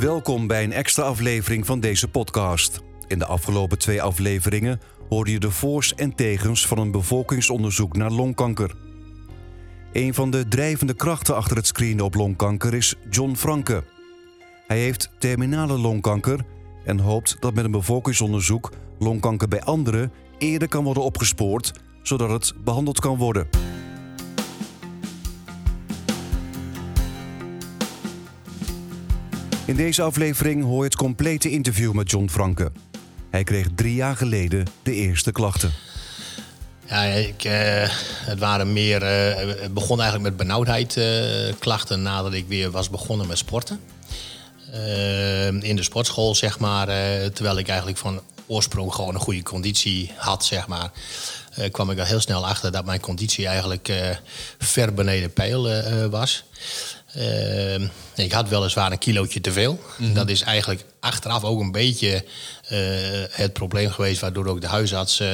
Welkom bij een extra aflevering van deze podcast. In de afgelopen twee afleveringen hoorde je de voor's en tegens van een bevolkingsonderzoek naar longkanker. Een van de drijvende krachten achter het screenen op longkanker is John Franke. Hij heeft terminale longkanker en hoopt dat met een bevolkingsonderzoek longkanker bij anderen eerder kan worden opgespoord, zodat het behandeld kan worden. In deze aflevering hoor je het complete interview met John Franke. Hij kreeg drie jaar geleden de eerste klachten. Ja, ik, eh, het waren meer. eh, het begon eigenlijk met benauwdheid eh, klachten nadat ik weer was begonnen met sporten. In de sportschool, zeg maar. terwijl ik eigenlijk van oorsprong gewoon een goede conditie had, zeg maar. kwam ik al heel snel achter dat mijn conditie eigenlijk ver beneden peil was. Eh, ik had weliswaar een kilootje te veel. Dat is eigenlijk achteraf ook een beetje eh, het probleem geweest... waardoor ook de huisarts eh,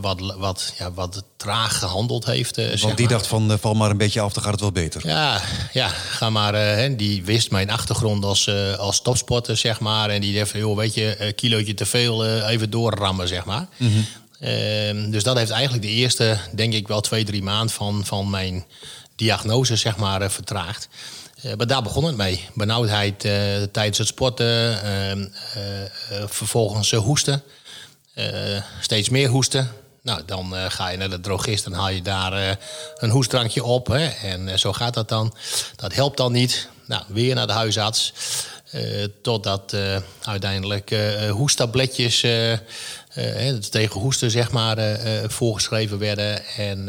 wat, wat, ja, wat traag gehandeld heeft. eh, zeg Want die maar. dacht van, val maar een beetje af, dan gaat het wel beter. Ja, ja, ga maar. hè, die wist mijn achtergrond als, als topsporter, zeg maar. En die dacht van, joh, weet je, een kilootje te veel, even doorrammen, zeg maar. Ehm, dus dat heeft eigenlijk de eerste, denk ik wel twee, drie maanden van, van mijn diagnose, zeg maar, eh, vertraagd. Eh, maar daar begon het mee. Benauwdheid eh, tijdens het sporten, ehm, eh, eh, vervolgens hoesten. Steeds meer hoesten. Nou, dan ga je naar de drogist en haal je daar een hoestdrankje op. Hè? En zo gaat dat dan. Dat helpt dan niet. Nou, weer naar de huisarts. Totdat uiteindelijk eh, hoesttabletjes eh, tegen hoesten, zeg maar, eh, eh, voorgeschreven werden. En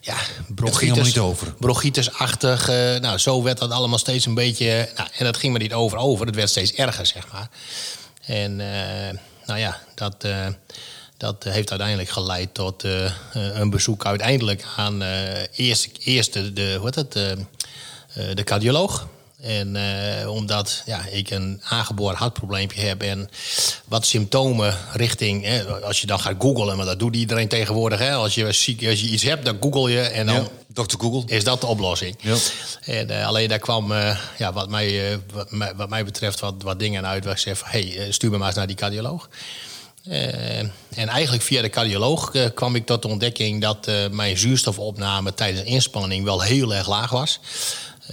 ja, bronchitis. niet over. Bronchitis-achtig. nou, zo werd dat allemaal steeds een beetje... Nou, en dat ging maar niet over over. Het werd steeds erger, zeg maar. En nou ja, dat, dat heeft uiteindelijk geleid tot een bezoek uiteindelijk aan eh, eerst, eerst de, de, hoe heet het, de cardioloog. En eh, omdat ja, ik een aangeboren hartprobleempje heb en wat symptomen richting, hè, als je dan gaat googlen, maar dat doet iedereen tegenwoordig. Hè, als, je ziek, als je iets hebt, dan google je en dan Ja, Dr. Google. is dat de oplossing. Ja. En, eh, alleen daar kwam, eh, ja, wat, mij, wat, mij, wat mij betreft, wat, wat dingen uit waar ik zei van... hey, stuur me maar eens naar die cardioloog. En eigenlijk via de cardioloog kwam ik tot de ontdekking... dat mijn zuurstofopname tijdens inspanning wel heel erg laag was.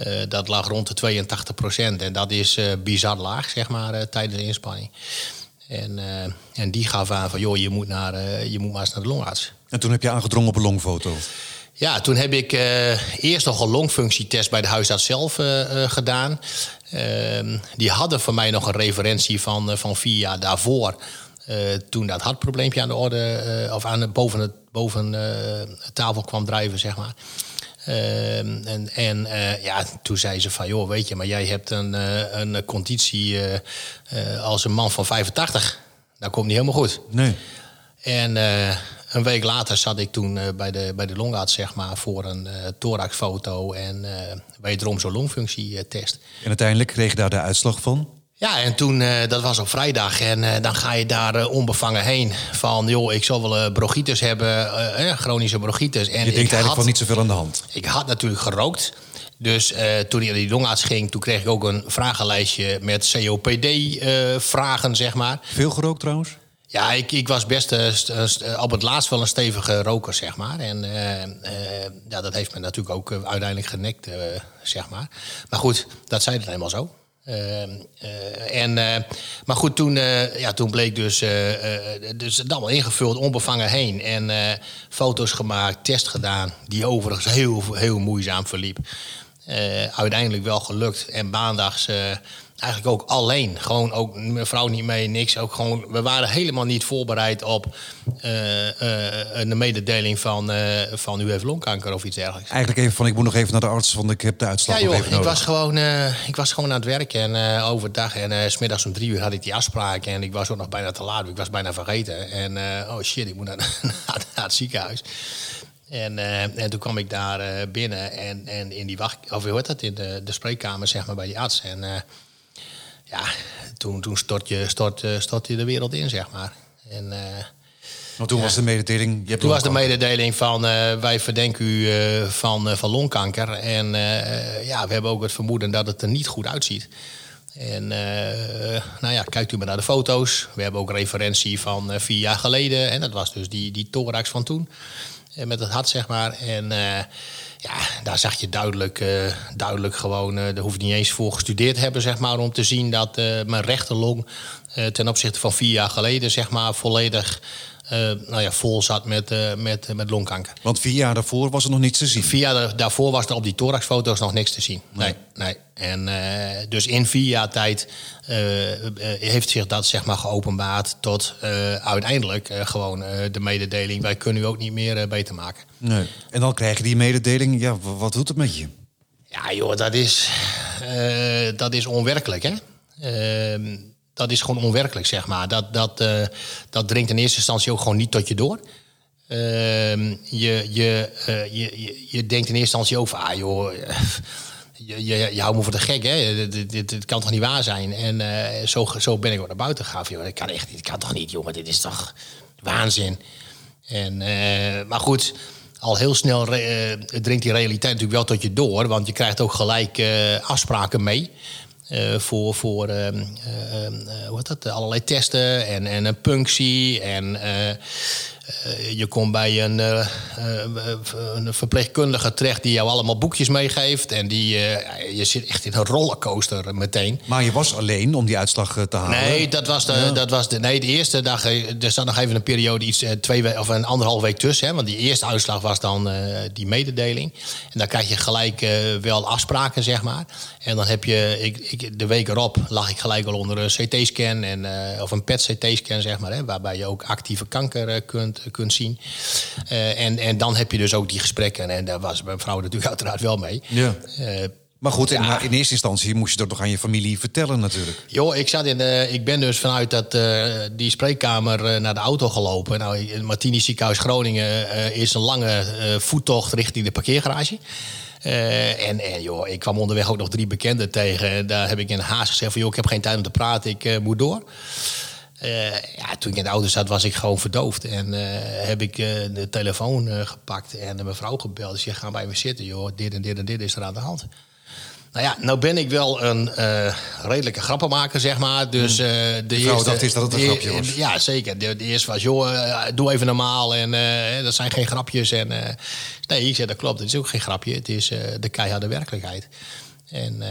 Eh, dat lag rond de 82 procent. En dat is eh, bizar laag, zeg maar, eh, tijdens de inspanning. En, en die gaf aan van, joh, je moet, naar, je moet maar eens naar de longarts. En toen heb je aangedrongen op een longfoto. Ja, toen heb ik eerst nog een longfunctietest bij de huisarts zelf gedaan. Ehm, die hadden voor mij nog een referentie van, van vier jaar daarvoor. toen dat hartprobleempje aan de orde, of aan de, boven, het, boven tafel kwam drijven, zeg maar. Ehm, en en eh, ja, toen zei ze van, joh, weet je, maar jij hebt een, eh, een conditie eh, als een man van 85. Dat komt niet helemaal goed. Nee. En een week later zat ik toen bij, de, bij de longarts, zeg maar, voor een thoraxfoto en eh wederom zo'n longfunctietest. En uiteindelijk kreeg je daar de uitslag van. Ja, en toen, eh, dat was op vrijdag, en eh, dan ga je daar eh, onbevangen heen. Van, joh, ik zal wel bronchitis hebben, chronische bronchitis. En Je denkt eigenlijk had- van niet zoveel aan de hand. ik had natuurlijk gerookt. Dus toen ik naar die longarts ging, toen kreeg ik ook een vragenlijstje met COPD-vragen, zeg maar. Veel gerookt trouwens? Ja, ik, ik was best st- st- op het laatst wel een stevige roker, zeg maar. En ja, dat heeft me natuurlijk ook uiteindelijk genekt, zeg maar. Maar goed, dat zei het eenmaal zo. Eh, eh, en, eh, maar goed, toen, eh, ja, toen bleek dus, dus het allemaal ingevuld, onbevangen heen. En foto's gemaakt, test gedaan, die overigens heel, heel moeizaam verliep. Uiteindelijk wel gelukt. En maandags eigenlijk ook alleen. Gewoon ook mijn vrouw niet mee, niks. Ook gewoon, we waren helemaal niet voorbereid op eh, eh, een mededeling van, eh, van u heeft longkanker of iets dergelijks. Eigenlijk even van, ik moet nog even naar de arts, want ik heb de uitslag Ja nog joh, ik was, gewoon, ik was gewoon aan het werken en overdag. En s smiddags om drie uur had ik die afspraak. En ik was ook nog bijna te laat. Ik was bijna vergeten. En oh shit, ik moet naar, naar, naar het ziekenhuis. En, en toen kwam ik daar binnen en, en in die wacht, of hoe heet dat, in de, de spreekkamer zeg maar bij die arts. En ja, toen, toen stort, je, stort, eh, stort je de wereld in, zeg maar. En, eh, Want toen was de mededeling... Je hebt toen was de mededeling van eh, wij verdenken u van, van longkanker. En ja, we hebben ook het vermoeden dat het er niet goed uitziet. En nou ja, kijkt u maar naar de foto's. We hebben ook referentie van vier jaar geleden. En dat was dus die, die thorax van toen. En met het hart, zeg maar. En eh, ja, daar zag je duidelijk, eh, duidelijk gewoon... eh daar hoef je niet eens voor gestudeerd te hebben, zeg maar... om te zien dat eh, mijn rechterlong eh, ten opzichte van vier jaar geleden... zeg maar volledig eh, nou ja, vol zat met, eh, met, met longkanker. Want vier jaar daarvoor was er nog niets te zien. Vier jaar da- daarvoor was er op die thoraxfoto's nog niks te zien. Nee, nee. En eh, dus in vier jaar tijd eh, eh, heeft zich dat zeg maar geopenbaard tot eh, uiteindelijk eh, gewoon eh, de mededeling. Wij kunnen u ook niet meer eh, beter maken. Nee. En dan krijg je die mededeling. Ja, wat doet het met je? Ja, joh, dat is, eh, dat is onwerkelijk, hè? Ehm, dat is gewoon onwerkelijk, zeg maar. Dat, dat, eh, dat dringt in eerste instantie ook gewoon niet tot je door. Ehm, je, je, eh, je, je, je denkt in eerste instantie van... Ah, je, je, je houdt me voor de gek, hè? Dit, dit, kan toch niet waar zijn? En eh, zo, zo ben ik ook naar buiten gegaan. Joh, dat kan echt niet, kan toch niet, jongen? Dit is toch waanzin? En, maar goed, al heel snel dringt die realiteit natuurlijk wel tot je door. Want je krijgt ook gelijk afspraken mee. Eh, voor voor eh, ehm, eh, hoe dat? allerlei testen en, en een punctie. En eh, je komt bij een, eh, eh, een verpleegkundige terecht die jou allemaal boekjes meegeeft. En die, eh, je zit echt in een rollercoaster meteen. Maar je was alleen om die uitslag eh, te halen. Nee, dat was de, dat was de, nee, de eerste dag. eh, Er zat nog even een periode, iets, eh, twee we- of een anderhalf week tussen. Hè, want die eerste uitslag was dan eh, die mededeling. En dan krijg je gelijk eh, wel afspraken, zeg maar. En dan heb je, ik, ik, de week erop lag ik gelijk al onder een CT-scan. En, eh, of een PET-CT-scan, zeg maar. Hè, waarbij je ook actieve kanker eh, kunt, kunt zien. Eh, en, en dan heb je dus ook die gesprekken. En daar was mijn vrouw natuurlijk uiteraard wel mee. Ja. Eh, Maar goed, in, Ja. in eerste instantie moest je dat nog aan je familie vertellen natuurlijk. Joh, ik, zat in de, ik ben dus vanuit dat, eh, die spreekkamer eh, naar de auto gelopen. Nou, in Martini Ziekenhuis Groningen eh, is een lange eh, voettocht richting de parkeergarage. Eh, en, en joh, ik kwam onderweg ook nog drie bekenden tegen. En daar heb ik in haast gezegd van... joh, ik heb geen tijd om te praten, ik eh, moet door. Eh, ja, toen ik in de auto zat, was ik gewoon verdoofd. En eh, heb ik eh, de telefoon gepakt en mijn vrouw gebeld. Ze zegt, ga bij me zitten, joh. Dit en dit en dit is er aan de hand. Nou ja, nou ben ik wel een redelijke grappenmaker, zeg maar. Dus, eh, de Hmm. vrouw eerste, dacht eerst dat het een de- grapje was. Ja, zeker. De, de eerste was, joh, doe even normaal. En dat zijn geen grapjes. En, nee, ik zei, dat klopt. Het is ook geen grapje. Het is de keiharde werkelijkheid. En...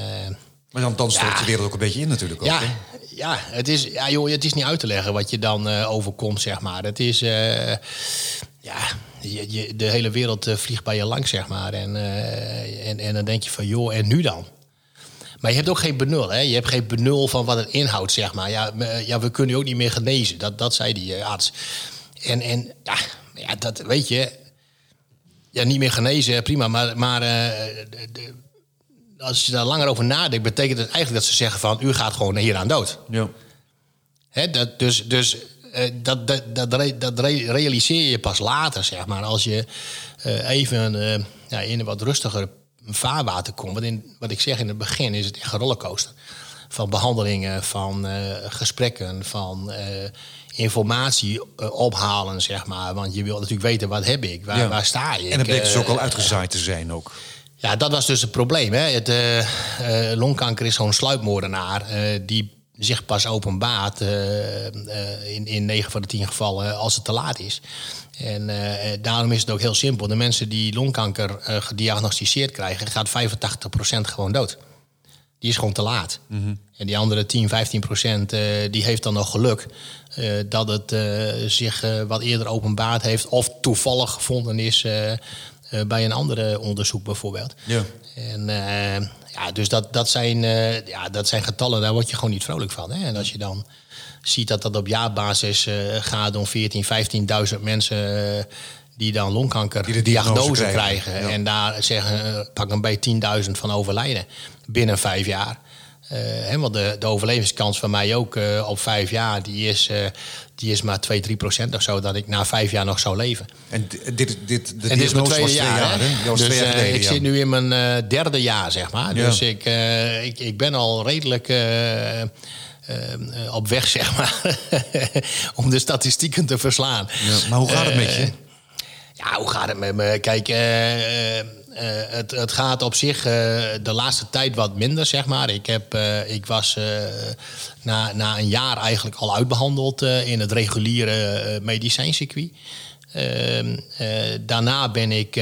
Maar dan, dan stort Ja. je wereld ook een beetje in natuurlijk. Ook, ja, hè? ja, het is, ja joh, het is niet uit te leggen wat je dan eh, overkomt, zeg maar. Het is, eh, ja, je, je, de hele wereld eh, vliegt bij je langs, zeg maar. En, en, en dan denk je van, joh, en nu dan? Maar je hebt ook geen benul, hè? Je hebt geen benul van wat het inhoudt, zeg maar. Ja, ja we kunnen je ook niet meer genezen. Dat, dat zei die arts. En, en ja, ja, dat weet je. Ja, niet meer genezen, prima. Maar, maar de- de- als je daar langer over nadenkt, betekent het eigenlijk dat ze zeggen van... u gaat gewoon hieraan dood. Ja. Hè, dat, dus dus eh, dat, dat, dat, dat re- realiseer je pas later, zeg maar. Als je eh, even eh, ja, in een wat rustiger vaarwater komt. Want in, wat ik zeg in het begin is het echt een rollercoaster. Van behandelingen, van gesprekken, van informatie ophalen, zeg maar. Want je wil natuurlijk weten, wat heb ik? Waar, Ja. waar sta je? En het bleek dus ook al uitgezaaid te zijn ook. Ja, dat was dus het probleem. Hè. Het, eh, eh, longkanker is zo'n sluipmoordenaar eh, die zich pas openbaart in, in 9 van de 10 gevallen als het te laat is. En daarom is het ook heel simpel. De mensen die longkanker eh, gediagnosticeerd krijgen, gaat 85% gewoon dood. Die is gewoon te laat. En die andere 10, 15 procent, die heeft dan nog geluk dat het zich wat eerder openbaard heeft. Of toevallig gevonden is eh, bij een andere onderzoek bijvoorbeeld. Ja. En eh, ja, dus dat, dat, zijn, eh, ja, dat zijn getallen, daar word je gewoon niet vrolijk van. Hè? En als je dan ziet dat dat op jaarbasis gaat om 14, 15.000 mensen die dan longkanker Die de diagnose krijgen, krijgen. ja. En daar zeggen, pak een beetje 10.000 van overlijden binnen vijf jaar. Eh, hè, want de, de overlevingskans van mij ook eh, op vijf jaar, die is, eh, die is maar 2, 3 procent of zo, dat ik na vijf jaar nog zou leven. En dit, dit, dit, En dit is mijn diagnose tweede was twee jaar. jaar, hè? dus twee jaar geleden, ik zit nu in mijn derde jaar, zeg maar. Ja. Dus ik, ik, ik ben al redelijk op weg, zeg maar, om de statistieken te verslaan. Ja, maar hoe gaat het met je? Ja, hoe gaat het met me? Kijk, het, het gaat op zich de laatste tijd wat minder, zeg maar. Ik, heb, ik was na, na een jaar eigenlijk al uitbehandeld in het reguliere medicijncircuit. Ehm, daarna ben ik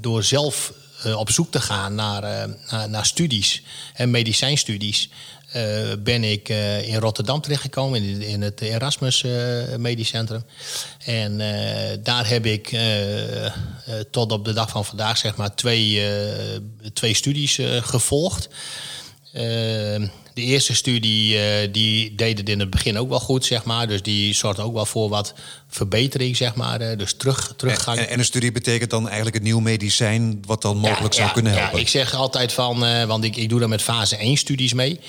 door zelf op zoek te gaan naar, naar, naar studies en medicijnstudies. Uh, ben ik uh, in Rotterdam terechtgekomen, in, in het Erasmus uh, Medisch Centrum. En daar heb ik tot op de dag van vandaag zeg maar twee, twee studies gevolgd. De eerste studie die deed het in het begin ook wel goed, zeg maar. Dus die zorgde ook wel voor wat verbetering, zeg maar. dus terug, teruggang. En, en, een studie betekent dan eigenlijk een nieuw medicijn... wat dan mogelijk zou kunnen helpen? Ja, ik zeg altijd van, want ik, ik doe daar met fase 1 studies mee...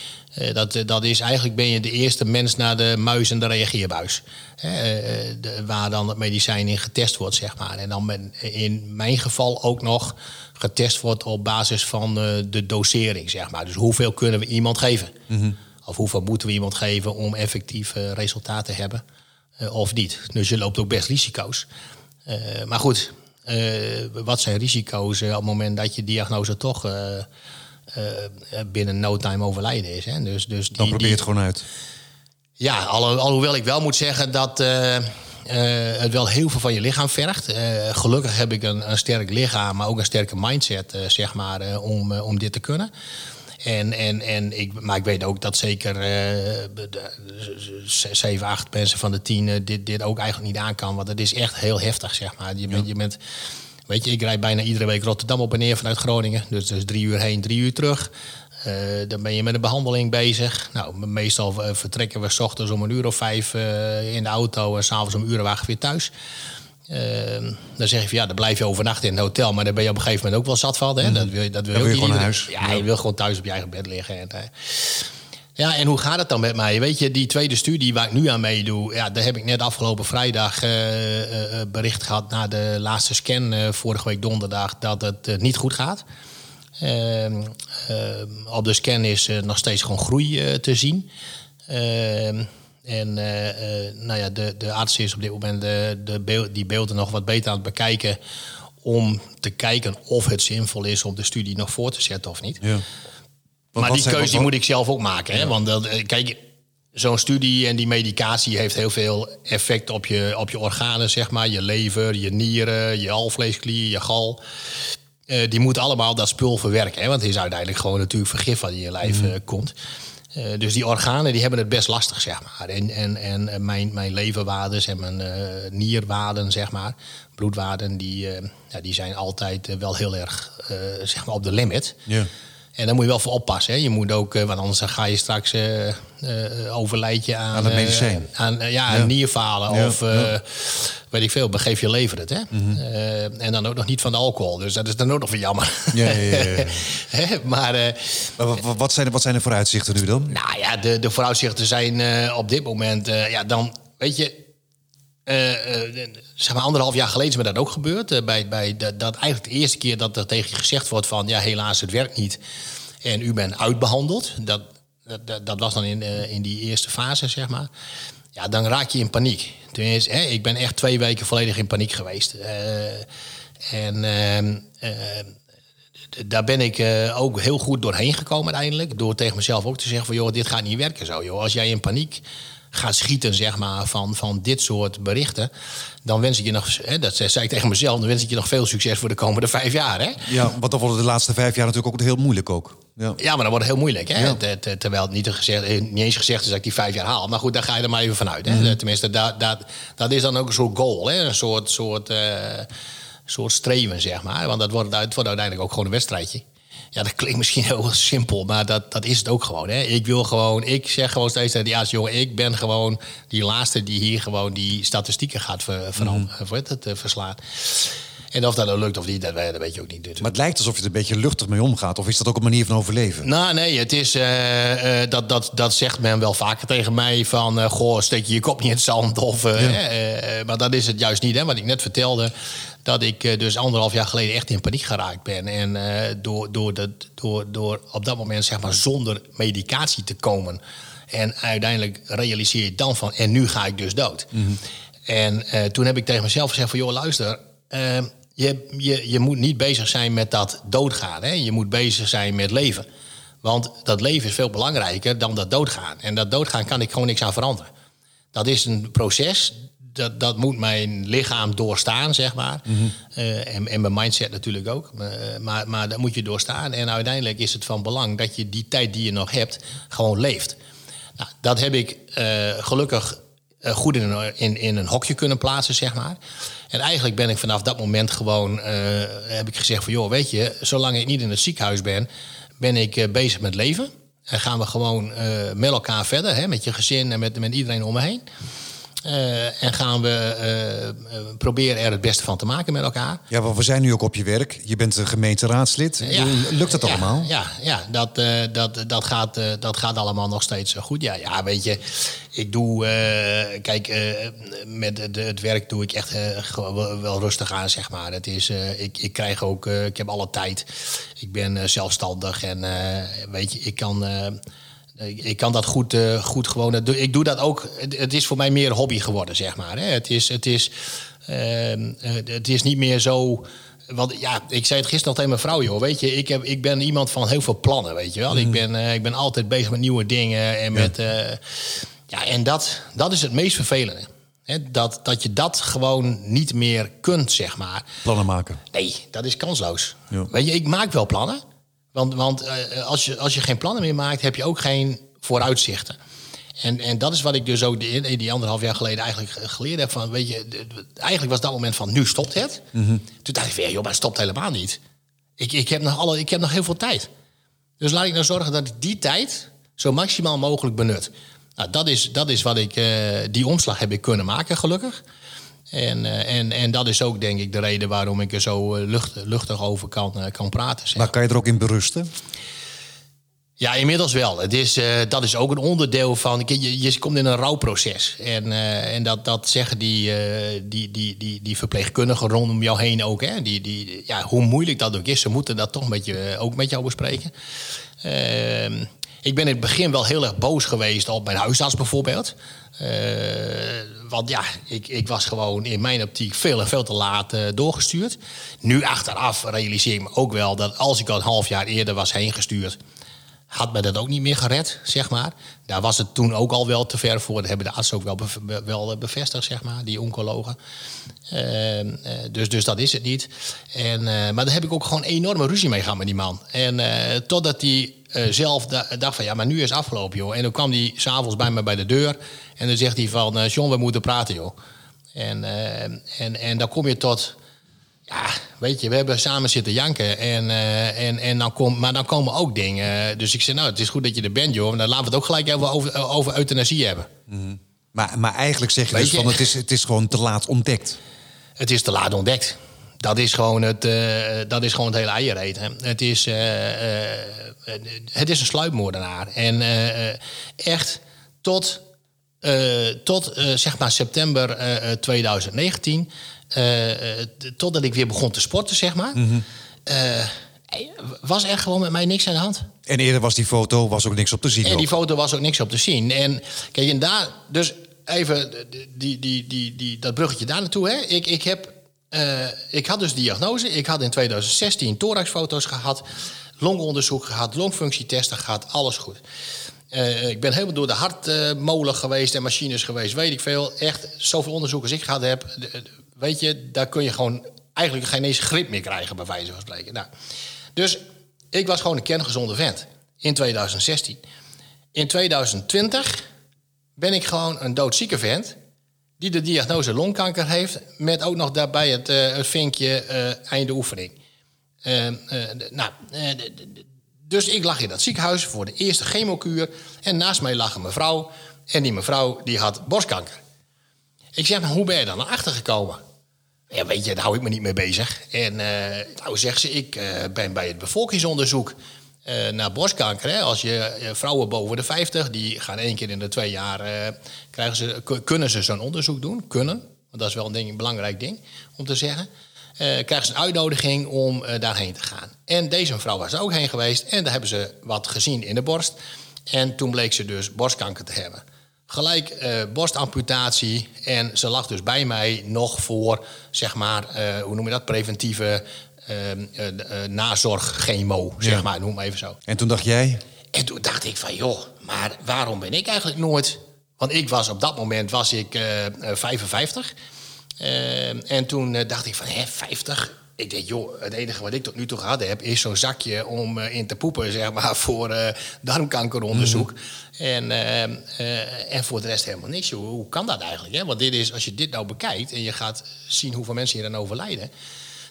Uh, dat, eh, dat is eigenlijk ben je de eerste mens naar de muis en de reageerbuis. Uh, de, waar dan het medicijn in getest wordt, zeg maar. En dan ben, in mijn geval ook nog getest wordt op basis van de dosering, zeg maar. Dus hoeveel kunnen we iemand geven? Mhm. Of hoeveel moeten we iemand geven om effectief resultaten te hebben? of niet. Dus je loopt ook best risico's. maar goed, wat zijn risico's op het moment dat je diagnose toch uh, binnen no time overlijden is. Hè. Dus, dus die, Dan probeer je het gewoon uit. Ja, al, alhoewel ik wel moet zeggen dat uh, het wel heel veel van je lichaam vergt. gelukkig heb ik een, een, sterk lichaam, maar ook een sterke mindset, zeg maar, om, om dit te kunnen. En, en, en ik, maar ik weet ook dat zeker zeven, acht mensen van de tien dit, dit ook eigenlijk niet aan kan. Want het is echt heel heftig, zeg maar. Je, bent, je bent Weet je, ik rijd bijna iedere week Rotterdam op en neer vanuit Groningen. Dus, dus drie uur heen, drie uur terug. Uh, dan ben je met een behandeling bezig. Nou, meestal uh, vertrekken we s ochtends om een uur of vijf uh, in de auto en s'avonds om urenwagen weer thuis. dan zeg je van ja, dan blijf je overnachten in het hotel, maar dan ben je op een gegeven moment ook wel zat van. Hè? Mhm. Dat wil je, dat wil, wil je gewoon naar huis. Ja, je wil gewoon thuis op je eigen bed liggen. En, ja, en hoe gaat het dan met mij? Weet je, die tweede studie waar ik nu aan meedoe, ja, daar heb ik net afgelopen vrijdag bericht gehad na de laatste scan vorige week donderdag dat het niet goed gaat. Op de scan is nog steeds gewoon groei te zien. Ehm, en nou ja, de, de arts is op dit moment de, de die beelden nog wat beter aan het bekijken om te kijken of het zinvol is om de studie nog voor te zetten of niet. Ja maar die keuze die moet ik zelf ook maken. Hè? Want dat, eh, kijk, zo'n studie en die medicatie heeft heel veel effect op je, op je organen, zeg maar. Je lever, je nieren, je alvleesklier, je gal. Uh, die moeten allemaal dat spul verwerken. Hè? Want het is uiteindelijk gewoon natuurlijk vergif wat in je lijf uh, komt. Uh, dus die organen die hebben het best lastig, zeg maar. En, en, en mijn, mijn leverwaarden en mijn nierwaarden, zeg maar, bloedwaarden, die, ja, die zijn altijd wel heel erg zeg maar op de limit. Ja. En daar moet je wel voor oppassen. Hè. Je moet ook, eh, want anders ga je straks uh, overlijd je aan, aan het medicijn. aan, ja, ja. nierfalen of weet ik veel, begeef je lever het. Hè? Mhm. en dan ook nog niet van de alcohol. Dus dat is dan ook nog van jammer. Ja, ja, maar, maar wat, zijn, wat zijn de vooruitzichten nu dan? Nou ja, de, de vooruitzichten zijn op dit moment, ja, dan weet je uh, zeg maar anderhalf jaar geleden is me dat ook gebeurd. bij, bij dat, dat eigenlijk de eerste keer dat er tegen je gezegd wordt van... ja, helaas, het werkt niet. En u bent uitbehandeld. Dat, dat, dat was dan in, in die eerste fase, zeg maar. Ja, dan raak je in paniek. Tenminste, hè, ik ben echt twee weken volledig in paniek geweest. en ehm, daar ben ik ook heel goed doorheen gekomen uiteindelijk. Door tegen mezelf ook te zeggen van... joh, dit gaat niet werken zo, joh. Als jij in paniek gaat schieten zeg maar, van, van dit soort berichten... dan wens ik je nog, hè, dat zei ik tegen mezelf... dan wens ik je nog veel succes voor de komende vijf jaar. Hè? Ja, want dan worden de laatste vijf jaar natuurlijk ook heel moeilijk ook. Ja, ja maar dan wordt het heel moeilijk. Hè? terwijl het niet, gezegd, eh, niet eens gezegd is dat ik die vijf jaar haal. Maar goed, daar ga je er maar even vanuit. Hè? Mhm. Tenminste, dat, dat, dat is dan ook een soort goal. Hè? Een soort, soort, uh, soort streven, zeg maar. Want dat wordt, het wordt uiteindelijk ook gewoon een wedstrijdje. Ja, dat klinkt misschien heel simpel, maar dat, dat is het ook gewoon. Hè. Ik wil gewoon, ik zeg gewoon steeds tegen die jongen, ik ben gewoon die laatste die hier gewoon die statistieken gaat ver, mm het, uh, verslaan. En of dat nou lukt of niet, dat, dat weet je ook niet. Natuurlijk. Maar het lijkt alsof je er een beetje luchtig mee omgaat. Of is dat ook een manier van overleven? Nou, nee, het is, uh, uh, dat, dat, dat zegt men wel vaker tegen mij. Van, uh, goh, steek je je kop niet in het zand. Of, ja. maar dat is het juist niet. Hè, wat ik net vertelde dat ik eh, dus anderhalf jaar geleden echt in paniek geraakt ben. En door, door, de, door, door op dat moment zeg maar zonder medicatie te komen. En uiteindelijk realiseer je dan van, en nu ga ik dus dood. Mhm. En uh, toen heb ik tegen mezelf gezegd van, joh, luister, je, je, je moet niet bezig zijn met dat doodgaan. Hè? Je moet bezig zijn met leven. Want dat leven is veel belangrijker dan dat doodgaan. En dat doodgaan kan ik gewoon niks aan veranderen. Dat is een proces. Dat, dat moet mijn lichaam doorstaan, zeg maar. Eh, en, en mijn mindset natuurlijk ook. Maar, maar, maar dat moet je doorstaan. En uiteindelijk is het van belang dat je die tijd die je nog hebt, gewoon leeft. Nou, dat heb ik eh, gelukkig eh, goed in een, in, in een hokje kunnen plaatsen, zeg maar. En eigenlijk ben ik vanaf dat moment gewoon, eh, heb ik gezegd van... joh, weet je, zolang ik niet in het ziekenhuis ben, ben ik eh, bezig met leven. En gaan we gewoon eh, met elkaar verder, hè, met je gezin en met, met iedereen om me heen. Eh, en gaan we eh, eh, proberen er het beste van te maken met elkaar. Ja, want we zijn nu ook op je werk. Je bent een gemeenteraadslid. Lukt dat ja, allemaal? Ja, ja dat, dat, dat, gaat, dat gaat allemaal nog steeds goed. Ja, ja weet je, ik doe... kijk, met de, het werk doe ik echt wel, rustig aan, zeg maar. Het is, ik, ik krijg ook... ik heb alle tijd. Ik ben zelfstandig en weet je, ik kan... eh, ik ik kan dat goed, eh, goed gewoon. doe- Ik doe dat ook. Het, het is voor mij meer hobby geworden, zeg maar. Hè. Het, is, het, is, ehm, eh, het is niet meer zo. Want ja, ik zei het gisteren nog tegen mijn vrouw, joh. Weet je, ik, heb, ik ben iemand van heel veel plannen, weet je wel. Ik, ben, eh, ik ben altijd bezig met nieuwe dingen. En, met, eh, ja, en dat, dat is het meest vervelende. Hè, dat, dat je dat gewoon niet meer kunt, zeg maar. Plannen maken. Nee, dat is kansloos. Ja. Weet je, ik maak wel plannen. Want, want eh, als, je, als je geen plannen meer maakt, heb je ook geen vooruitzichten. En, en dat is wat ik dus ook die, die anderhalf jaar geleden eigenlijk ge- geleerd heb. Van, weet je, eigenlijk was dat moment van nu stopt het. Toen dacht ik weer, joh, maar het stopt helemaal niet. Ik, ik, heb nog alle, ik heb nog heel veel tijd. Dus laat ik nou zorgen dat ik die tijd zo maximaal mogelijk benut. Nou, dat is, dat is wat ik, eh, die omslag heb ik kunnen maken, gelukkig. En, eh, en, en dat is ook, denk ik, de reden waarom ik er zo eh, lucht, luchtig over kan, eh, kan praten. Zeg. Maar kan je er ook in berusten? Ja, inmiddels wel. Het is, dat is ook een onderdeel van. Je, je komt in een rouwproces. En, en dat, dat zeggen die, die, die, die, die verpleegkundigen rondom jou heen ook. Hè? Die, die, ja, hoe moeilijk dat ook is, ze moeten dat toch met je, ook met jou bespreken. Ik ben in het begin wel heel erg boos geweest op mijn huisarts bijvoorbeeld. Eh, want ja, ik, ik was gewoon in mijn optiek veel en veel te laat eh, doorgestuurd. Nu achteraf realiseer ik me ook wel dat als ik al een half jaar eerder was heen gestuurd had me dat ook niet meer gered, zeg maar. Daar was het toen ook al wel te ver voor. Dat hebben de artsen ook wel, wel eh, bevestigd, zeg maar, die oncologen. Ehm, eh, dus, dus dat is het niet. En, eh, maar daar heb ik ook gewoon enorme ruzie mee gehad met die man. En totdat hij zelf da- dacht van, ja, maar nu is het afgelopen, joh. En dan kwam hij s'avonds bij me bij de deur. En dan zegt hij van, John, we moeten praten, joh. En, en, en dan kom je tot... Ja, weet je, we hebben samen zitten janken. En, eh, en, en dan kom, maar dan komen ook dingen. Dus ik zei, nou, het is goed dat je er bent, joh. Dan laten we het ook gelijk even over, over euthanasie hebben. Maar, maar eigenlijk zeg je Weet dus je- van het is, het is gewoon te laat ontdekt. Het is te laat ontdekt. Dat is gewoon het, eh, dat is gewoon het hele eierreet. Hè. Het, is, eh, het is een sluipmoordenaar. En echt tot, tot zeg maar september eh, 2019... eh, eh, totdat ik weer begon te sporten, zeg maar... eh, was er gewoon met mij niks aan de hand. En eerder was die foto was ook niks op te zien. En ook. die foto was ook niks op te zien. En kijk, en daar, dus even die, die, die, die, dat bruggetje daar naartoe. Hè. Ik, ik, heb, ik had dus diagnose. Ik had in 2016 thoraxfoto's gehad, longonderzoek gehad, longfunctietesten gehad, alles goed. Ik ben helemaal door de hartmolen geweest en machines geweest, weet ik veel. Echt, zoveel onderzoek als ik gehad heb, de- de- weet je, daar kun je gewoon eigenlijk geen eens grip meer krijgen, bij wijze van spreken. Nou, dus ik was gewoon een kerngezonde vent in 2016. In 2020 ben ik gewoon een doodzieke vent die de diagnose longkanker heeft, met ook nog daarbij het, eh, het vinkje eh, einde oefening. Eh, eh, nou, dus ik lag in dat ziekenhuis voor de eerste chemokuur en naast mij lag een mevrouw en die mevrouw die had borstkanker. Ik zeg, maar hoe ben je dan naar achter gekomen? Ja, weet je, daar hou ik me niet mee bezig. En eh, nou zegt ze, ik eh, ben bij het bevolkingsonderzoek eh, naar borstkanker. Hè. Als je vrouwen boven de 50, die gaan één keer in de twee jaar, krijgen ze, kunnen ze zo'n onderzoek doen. Kunnen, want dat is wel een, ding, een belangrijk ding om te zeggen. Krijgen ze een uitnodiging om daarheen te gaan. En deze mevrouw was er ook heen geweest en daar hebben ze wat gezien in de borst. En toen bleek ze dus borstkanker te hebben. Gelijk eh, borstamputatie. En ze lag dus bij mij nog voor, zeg maar, eh, hoe noem je dat? Preventieve ehm, eh, eh, nazorg, chemo, zeg Ja. maar. Noem maar even zo. En toen dacht jij, En toen dacht ik van, joh, maar waarom ben ik eigenlijk nooit... Want ik was op dat moment was ik eh, eh, 55. Eh, en toen dacht ik van, hè, 50? Ik denk, joh, het enige wat ik tot nu toe gehad heb... is zo'n zakje om eh, in te poepen, zeg maar, voor eh, darmkankeronderzoek. en, eh, en voor de rest helemaal niks. Joh. Hoe kan dat eigenlijk? Hè? Want dit is, als je dit nou bekijkt en je gaat zien hoeveel mensen hier aan overlijden...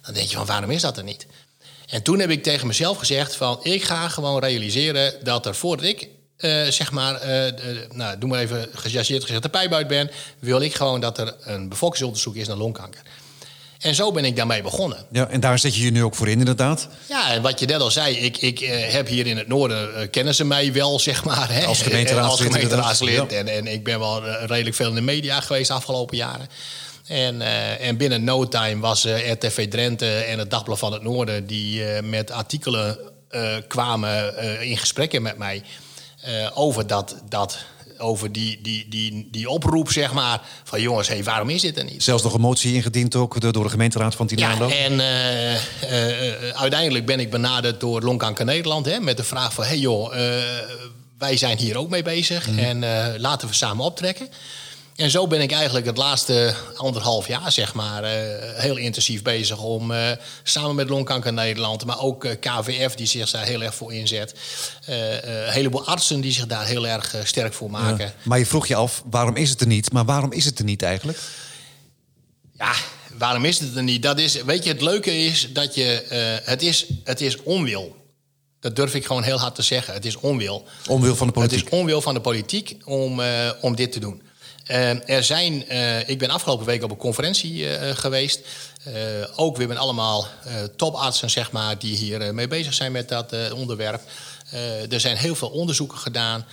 dan denk je van, waarom is dat er niet? En toen heb ik tegen mezelf gezegd van... ik ga gewoon realiseren dat er voordat ik... zeg maar, nou, doe maar even gechargeerd gezegd, de pijp uit ben... wil ik gewoon dat er een bevolkingsonderzoek is naar longkanker. En zo ben ik daarmee begonnen. ja, en daar zet je je nu ook voor in inderdaad. Ja, en wat je net al zei, ik, ik eh, heb hier in het noorden, eh, kennen ze mij wel, zeg maar. Hè? Als gemeenteraadslid Als gemeenteraadslid. En, en ik ben wel eh, redelijk veel in de media geweest de afgelopen jaren. En, en binnen no time was eh, RTV Drenthe en het Dagblad van het Noorden... die met artikelen kwamen in gesprekken met mij... over, dat, dat, over die, die, die, die oproep, zeg maar... van jongens, hey, waarom is dit er niet? Zelfs nog een motie ingediend ook door de gemeenteraad van Ja, Tinalo. en eh, eh, uiteindelijk ben ik benaderd door Longkanker Nederland... Hè, met de vraag van, hey joh, eh, wij zijn hier ook mee bezig... en eh, laten we samen optrekken. En zo ben ik eigenlijk het laatste anderhalf jaar, zeg maar... eh, heel intensief bezig om eh, samen met Longkanker Nederland... maar ook eh, KVF, die zich daar heel erg voor inzet... een heleboel artsen die zich daar heel erg sterk voor maken... Ja. Maar je vroeg je af, waarom is het er niet? Maar waarom is het er niet eigenlijk? Ja, waarom is het er niet? Dat is, weet je, het leuke is dat je. het, is, het is onwil. Dat durf ik gewoon heel hard te zeggen. Het is onwil. Omwil van de Het politiek. is onwil van de politiek om, om dit te doen. Eh, er zijn, eh, ik ben afgelopen week op een conferentie eh, geweest. Ook weer met allemaal topartsen, zeg maar, die hier mee bezig zijn met dat onderwerp. Er zijn heel veel onderzoeken gedaan.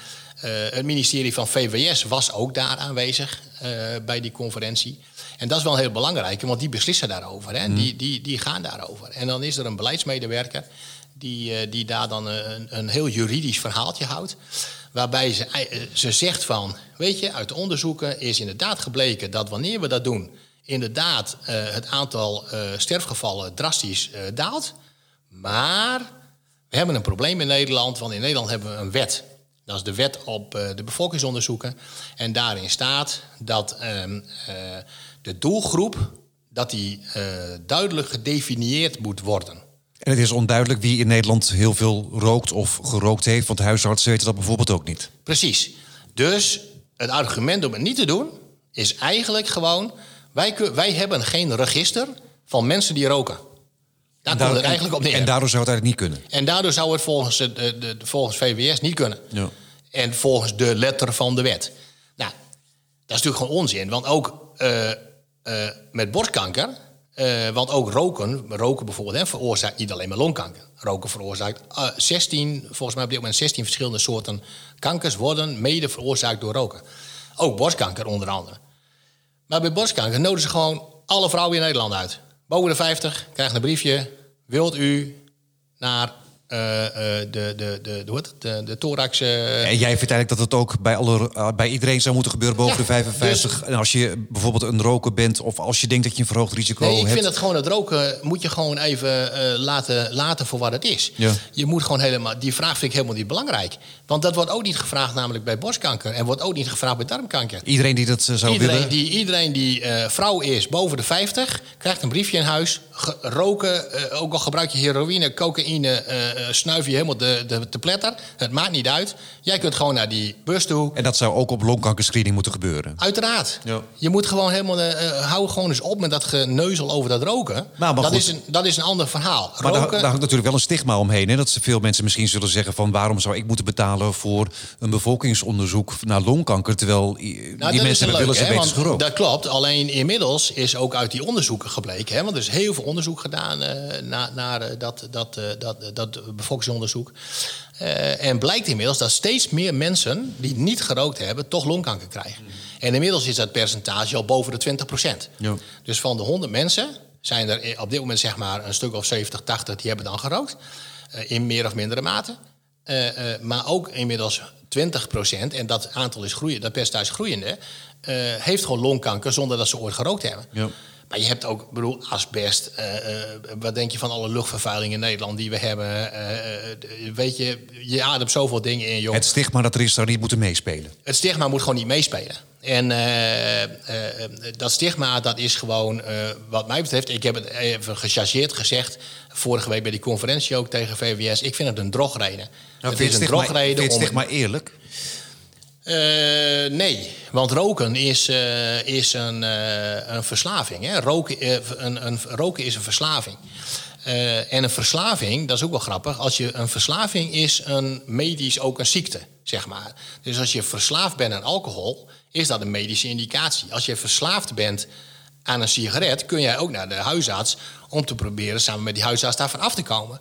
Het ministerie van VWS was ook daar aanwezig bij die conferentie. En dat is wel heel belangrijk, want die beslissen daarover. Hè? Die, die, die gaan daarover. En dan is er een beleidsmedewerker die, die daar dan een, een heel juridisch verhaaltje houdt. Waarbij ze, ze zegt van, weet je, uit de onderzoeken is inderdaad gebleken dat wanneer we dat doen, inderdaad eh, het aantal eh, sterfgevallen drastisch eh, daalt. Maar we hebben een probleem in Nederland, want in Nederland hebben we een wet. Dat is de wet op de bevolkingsonderzoeken. En daarin staat dat ehm, eh, de doelgroep dat die, duidelijk gedefinieerd moet worden. En het is onduidelijk wie in Nederland heel veel rookt of gerookt heeft. Want huisartsen weten dat bijvoorbeeld ook niet. Precies. Dus het argument om het niet te doen is eigenlijk gewoon... wij, wij hebben geen register van mensen die roken. Daar komt het eigenlijk op neer. En daardoor zou het eigenlijk niet kunnen. En daardoor zou het volgens, het, de, de, volgens VWS niet kunnen. Ja. En volgens de letter van de wet. Nou, dat is natuurlijk gewoon onzin. Want ook eh, eh, met borstkanker... eh, want ook roken, roken bijvoorbeeld, hè, veroorzaakt niet alleen maar longkanker. Roken veroorzaakt eh, 16, volgens mij op dit moment 16 verschillende soorten kankers... worden mede veroorzaakt door roken. Ook borstkanker onder andere. Maar bij borstkanker nodigen ze gewoon alle vrouwen in Nederland uit. Boven de 50 krijgen een briefje. Wilt u naar de, de, de, de, de thorax... eh, En jij vindt eigenlijk dat het ook bij, alle, eh, bij iedereen zou moeten gebeuren boven de 55. En als je bijvoorbeeld een roker bent of als je denkt dat je een verhoogd risico Nee, ik hebt. vind dat gewoon het roken moet je gewoon even eh, laten, laten voor wat het is. Ja. Je moet gewoon helemaal, die vraag vind ik helemaal niet belangrijk. Want dat wordt ook niet gevraagd namelijk bij borstkanker en wordt ook niet gevraagd bij darmkanker. Iedereen die dat eh, zou Iedereen willen. die, iedereen die eh, vrouw is boven de 50, krijgt een briefje in huis. Roken, eh, ook al gebruik je heroïne, cocaïne, eh, eh, snuif je helemaal de, de, te pletter. Het maakt niet uit. Jij kunt gewoon naar die bus toe. En dat zou ook op longkankerscreening moeten gebeuren. Uiteraard. Ja. Je moet gewoon helemaal. eh, eh, hou gewoon eens op met dat geneuzel over dat roken. Nou, maar dat, goed. is een, dat is een ander verhaal. Maar daar, roken, daar hangt natuurlijk wel een stigma omheen. Hè? Dat veel mensen misschien zullen zeggen van... waarom zou ik moeten betalen voor een bevolkingsonderzoek naar longkanker... terwijl Nou, die is mensen dat willen ze gerookt. Dat klopt. Alleen inmiddels is ook uit die onderzoeken gebleken. Hè, want er is heel veel onderzoek gedaan eh, naar, naar eh, dat, dat, eh, dat, dat bevolkingsonderzoek. Eh, en blijkt inmiddels dat steeds meer mensen die niet gerookt hebben, toch longkanker krijgen. En inmiddels is dat percentage al boven de 20 Ja. Dus van de 100 mensen zijn er op dit moment zeg maar een stuk of 70, 80 die hebben dan gerookt. eh, in meer of mindere mate. Eh, maar ook inmiddels 20%, en dat aantal is groeien, dat percentage groeiende, heeft gewoon longkanker zonder dat ze ooit gerookt hebben. Ja. Maar je hebt ook, ik bedoel, asbest. eh, eh, wat denk je van alle luchtvervuiling in Nederland die we hebben? Eh, weet je, je ademt zoveel dingen in, joh. Het stigma dat er is, zou niet moeten meespelen. Het stigma moet gewoon niet meespelen. En dat stigma, dat is gewoon, wat mij betreft... ik heb het even gechargeerd gezegd... vorige week bij die conferentie ook tegen VWS... ik vind het een drogreden. Nou, het is een drogreden vind je het om... stigma eerlijk? Eh, nee, want roken is, eh, is een, eh, een verslaving. Hè? Roken, een, een, roken is een verslaving. En een verslaving, dat is ook wel grappig. Als je een verslaving is een medisch ook een ziekte, zeg maar. Dus als je verslaafd bent aan alcohol, is dat een medische indicatie. Als je verslaafd bent aan een sigaret, kun jij ook naar de huisarts om te proberen samen met die huisarts daarvan af te komen.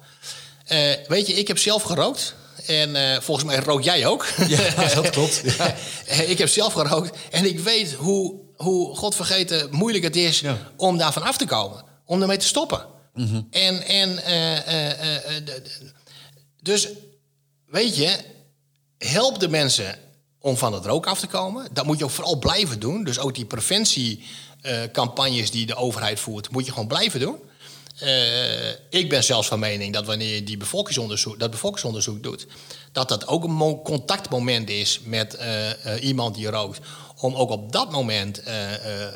Weet je, ik heb zelf gerookt. En eh, volgens mij rook jij ook. Ja, dat klopt. Ja. ik heb zelf gerookt. En ik weet hoe, hoe godvergeten moeilijk het is Ja. om daarvan af te komen. Om ermee te stoppen. En, en eh, eh, dus weet je, help de mensen om van het rook af te komen. Dat moet je ook vooral blijven doen. Dus ook die preventiecampagnes die de overheid voert, moet je gewoon blijven doen. Eh, ik ben zelfs van mening dat wanneer je die bevolkingsonderzoek, dat bevolkingsonderzoek doet, dat dat ook een mo- contactmoment is met eh, eh, iemand die rookt. Om ook op dat moment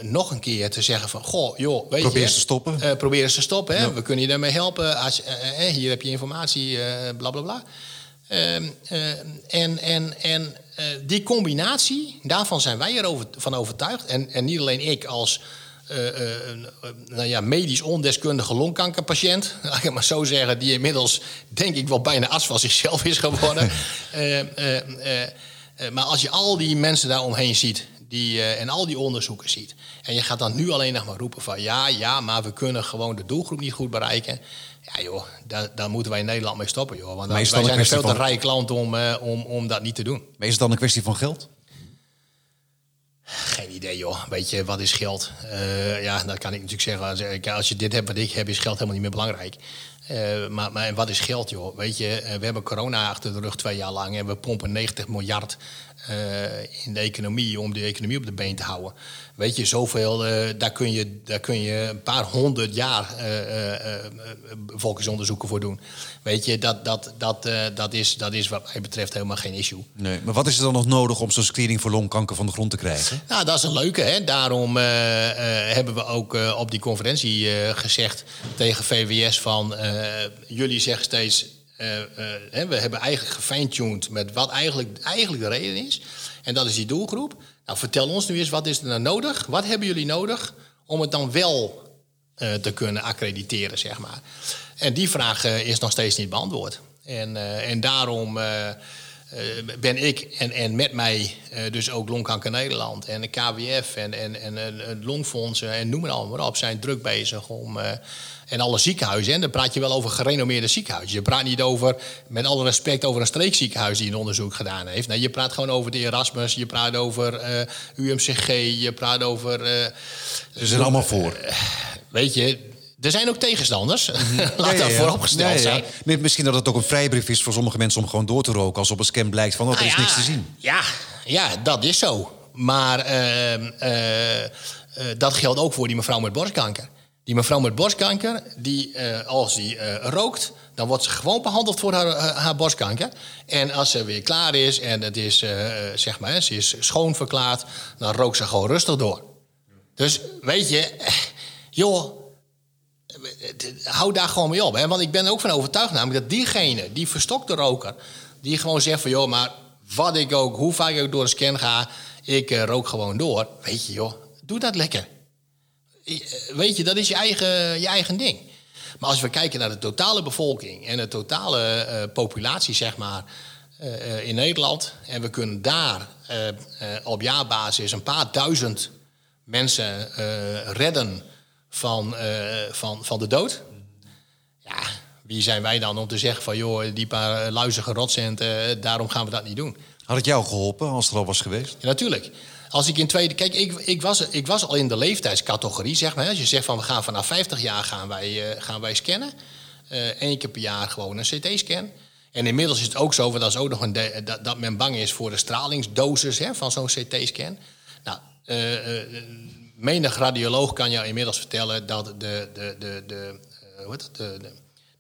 nog een keer te zeggen van... Goh, joh, weet Probeer je... eens te stoppen. probeer eens te stoppen. Hè? We kunnen je daarmee helpen. Als, hier heb je informatie, bla bla bla. Ehm, eh, en en, en die combinatie, daarvan zijn wij erover van overtuigd. En, en niet alleen ik als eh, eh, eh, nou ja, medisch ondeskundige longkankerpatiënt, laat ik het maar zo zeggen, die inmiddels denk ik wel bijna as van zichzelf is geworden. Maar als je al die mensen daaromheen ziet die, en al die onderzoeken ziet. En je gaat dan nu alleen nog maar roepen van ja, ja, maar we kunnen gewoon de doelgroep niet goed bereiken. Ja joh, daar, daar moeten wij in Nederland mee stoppen joh. Want dan, wij zijn een veel te rijk land om, om, om dat niet te doen. Maar is het dan een kwestie van geld? Geen idee, joh. Weet je, wat is geld? Eh, ja, dat kan ik natuurlijk zeggen. Als, ik- als je dit hebt wat ik heb, is geld helemaal niet meer belangrijk. Eh, maar, maar wat is geld, joh? Weet je, eh, we hebben corona achter de rug twee jaar lang... en we pompen 90 miljard eh, in de economie om de economie op de been te houden. Weet je, zoveel, eh, daar, kun je, daar kun je een paar honderd jaar eh, eh, bevolkingsonderzoeken voor doen. Weet je, dat, dat, dat, dat, is, dat is wat mij betreft helemaal geen issue. Nee. Maar wat is er dan nog nodig om zo'n screening voor longkanker van de grond te krijgen? Nou, dat is een leuke. Hè? Daarom hebben we ook op die conferentie gezegd tegen VWS van... jullie zeggen steeds, eh, eh, we hebben eigenlijk gefine-tuned met wat eigenlijk, eigenlijk de reden is. En dat is die doelgroep. Nou, vertel ons nu eens, wat is er nou nodig? Wat hebben jullie nodig om het dan wel eh, te kunnen accrediteren, zeg maar? En die vraag is nog steeds niet beantwoord. En, en daarom... eh, ben ik en, en met mij eh, dus ook Longkanker Nederland en de KWF en, en, en, het Longfondsen en noem het allemaal maar op, zijn druk bezig om. eh, en alle ziekenhuizen, en dan praat je wel over gerenommeerde ziekenhuizen. Je praat niet over, met alle respect, over een streekziekenhuis die een onderzoek gedaan heeft. Nee, je praat gewoon over de Erasmus, je praat over UMCG, je praat over. Ze zijn allemaal voor. weet je, er zijn ook tegenstanders. Laat Ja, ja, dat ja. vooropgesteld Ja, ja. zijn. Nee, Misschien dat het ook een vrijbrief is voor sommige mensen om gewoon door te roken... als op een scan blijkt van, oh, er Nou is ja, niks te zien. Ja, ja, dat is zo. Maar ehm, eh, eh, dat geldt ook voor die mevrouw met borstkanker. Die mevrouw met borstkanker, die, eh, als die rookt, dan wordt ze gewoon behandeld voor haar, haar, borstkanker. En als ze weer klaar is en het is, zeg maar, ze is schoon verklaard, dan rookt ze gewoon rustig door. Dus weet je, joh, hou daar gewoon mee op. Hè? Want ik ben ook van overtuigd namelijk dat diegene, die verstokte roker... die gewoon zegt van, joh, maar wat ik ook, hoe vaak ik ook door een scan ga... ik eh, rook gewoon door. Weet je, joh, doe dat lekker. Eh, Weet je, dat is je eigen, je eigen ding. Maar als we kijken naar de totale bevolking... en de totale eh, populatie, zeg maar, in Nederland... en we kunnen daar op jaarbasis een paar duizend mensen redden van, eh, van, van de dood. Ja, wie zijn wij dan om te zeggen van... joh, die paar luizige rotcenten, daarom gaan we dat niet doen. Had het jou geholpen als het er al was geweest? Ja, natuurlijk. Als ik in tweede... Kijk, ik, ik, was, ik was al in de leeftijdscategorie, zeg maar. Als je zegt van we gaan vanaf 50 jaar gaan wij, eh, gaan wij scannen. Eén keer per jaar gewoon een CT-scan. En inmiddels is het ook zo, want dat is ook nog een de- dat, dat men bang is voor de stralingsdosis hè, van zo'n CT-scan. Nou, eh, eh, menig radioloog kan jou inmiddels vertellen dat de, de, de, de, eh, hoe heet het, de, de,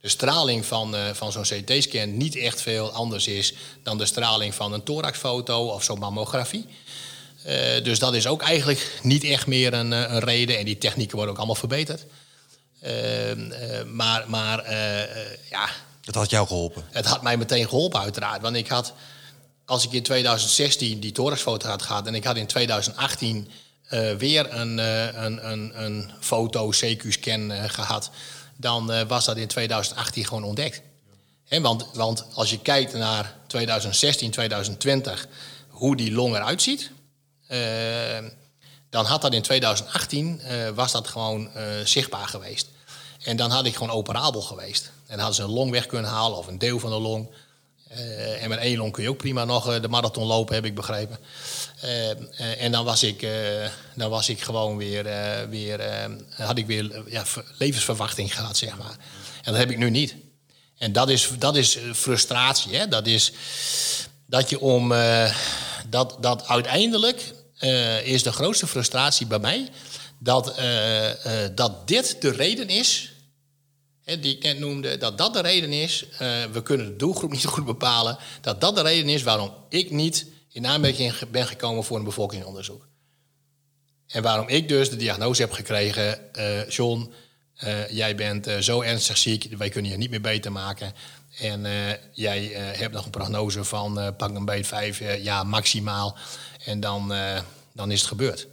de straling van, eh, van zo'n CT-scan niet echt veel anders is dan de straling van een thoraxfoto of zo'n mammografie. Eh, dus dat is ook eigenlijk niet echt meer een, een reden. En die technieken worden ook allemaal verbeterd. Ehm, eh, maar maar ja, Dat had jou geholpen. het had mij meteen geholpen, uiteraard. Want ik had, als ik in 2016 die thoraxfoto had gehad... en ik had in 2018 eh, weer een, eh, een, een, een foto CQ-scan eh, gehad... dan was dat in 2018 gewoon ontdekt. Hè, want, want als je kijkt naar 2016, 2020, hoe die long eruit ziet... dan had dat in 2018 eh, was dat gewoon zichtbaar geweest. En dan had ik gewoon operabel geweest. En hadden ze een long weg kunnen halen of een deel van de long. En met één long kun je ook prima nog de marathon lopen, heb ik begrepen. Eh, eh, en dan was ik, eh, dan was ik gewoon weer, weer had ik weer ja, ver- levensverwachting gehad, zeg maar. En dat heb ik nu niet. En dat is, dat is frustratie. Hè? Dat is dat je om. dat, dat uiteindelijk is de grootste frustratie bij mij. Dat, dat dit de reden is. Hè, die ik net noemde. Dat dat de reden is. we kunnen de doelgroep niet goed bepalen. Dat dat de reden is waarom ik niet in aanmerking ben gekomen voor een bevolkingsonderzoek. En waarom ik dus de diagnose heb gekregen, eh, John, eh, jij bent eh, zo ernstig ziek, wij kunnen je niet meer beter maken. En jij hebt nog een prognose van pak een beet vijf jaar maximaal. En dan, dan is het gebeurd.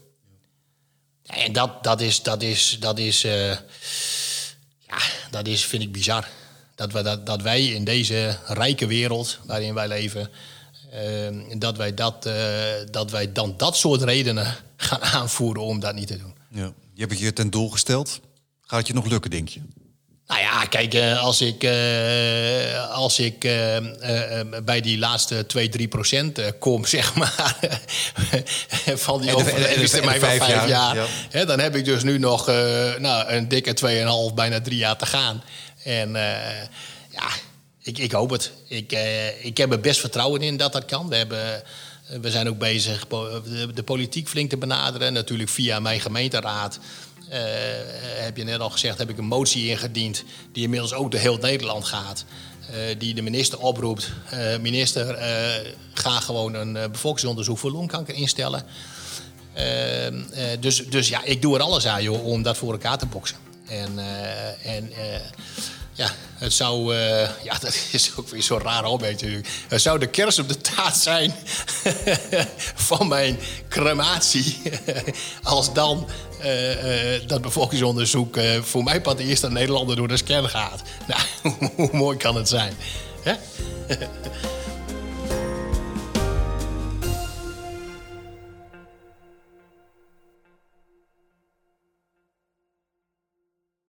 En dat, dat is, dat is, dat is, ja, dat is, vind ik bizar. Dat, we, dat, dat wij in deze rijke wereld waarin wij leven, dat, wij dat, eh, dat wij dan dat soort redenen gaan aanvoeren om dat niet te doen. Ja. Je hebt het je ten doel gesteld. Gaat het je nog lukken, denk je? Nou ja, kijk, eh, als ik, eh, als ik bij die laatste 2, 3 procent kom, zeg maar, van die de van vijf jaar, jaar, ja. hè, dan heb ik dus nu nog nou, een dikke 2,5, bijna drie jaar te gaan. En ja, ik, ik hoop het. Ik, eh, ik heb er best vertrouwen in dat dat kan. We, hebben, eh, we zijn ook bezig po- de, politiek flink te benaderen. Natuurlijk via mijn gemeenteraad. Eh, heb je net al gezegd, heb ik een motie ingediend... die inmiddels ook door heel Nederland gaat. eh, die de minister oproept. eh, minister, eh, ga gewoon een eh, bevolkingsonderzoek voor longkanker instellen. Eh, eh, dus, dus ja, ik doe er alles aan joh, om dat voor elkaar te boksen. En, eh, en eh, ja, het zou... eh, ja, dat is ook weer zo'n raar opmerking natuurlijk. Het zou de kers op de taart zijn van mijn crematie. Als dan eh, eh, dat bevolkingsonderzoek voor mij pas de eerste Nederlander door de scan gaat. Nou, hoe mooi kan het zijn? Hè?